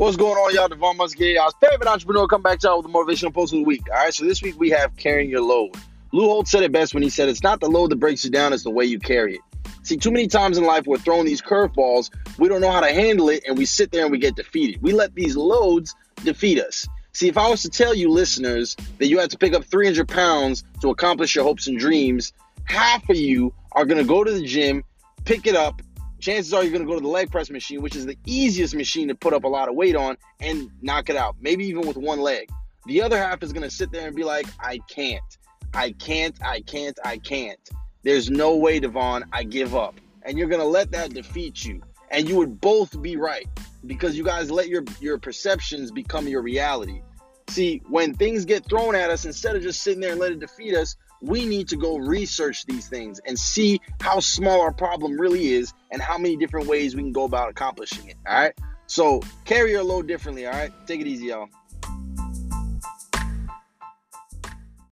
What's going on, y'all? Devon Muskie, y'all's favorite entrepreneur, come back to y'all with the motivational post of the week. All right, so this week we have carrying your load. Lou Holtz said it best when he said, It's not the load that breaks you down, it's the way you carry it. See, too many times in life we're throwing these curveballs, we don't know how to handle it, and we sit there and we get defeated. We let these loads defeat us. See, if I was to tell you, listeners, that you have to pick up 300 pounds to accomplish your hopes and dreams, half of you are going to go to the gym, pick it up, chances are you're going to go to the leg press machine, which is the easiest machine to put up a lot of weight on and knock it out, maybe even with one leg. The other half is going to sit there and be like, I can't, I can't, I can't, I can't. There's no way, Devon, I give up. And you're going to let that defeat you. And you would both be right because you guys let your, your perceptions become your reality. See, when things get thrown at us, instead of just sitting there and let it defeat us, we need to go research these things and see how small our problem really is and how many different ways we can go about accomplishing it. All right. So carry your load differently. All right. Take it easy, y'all.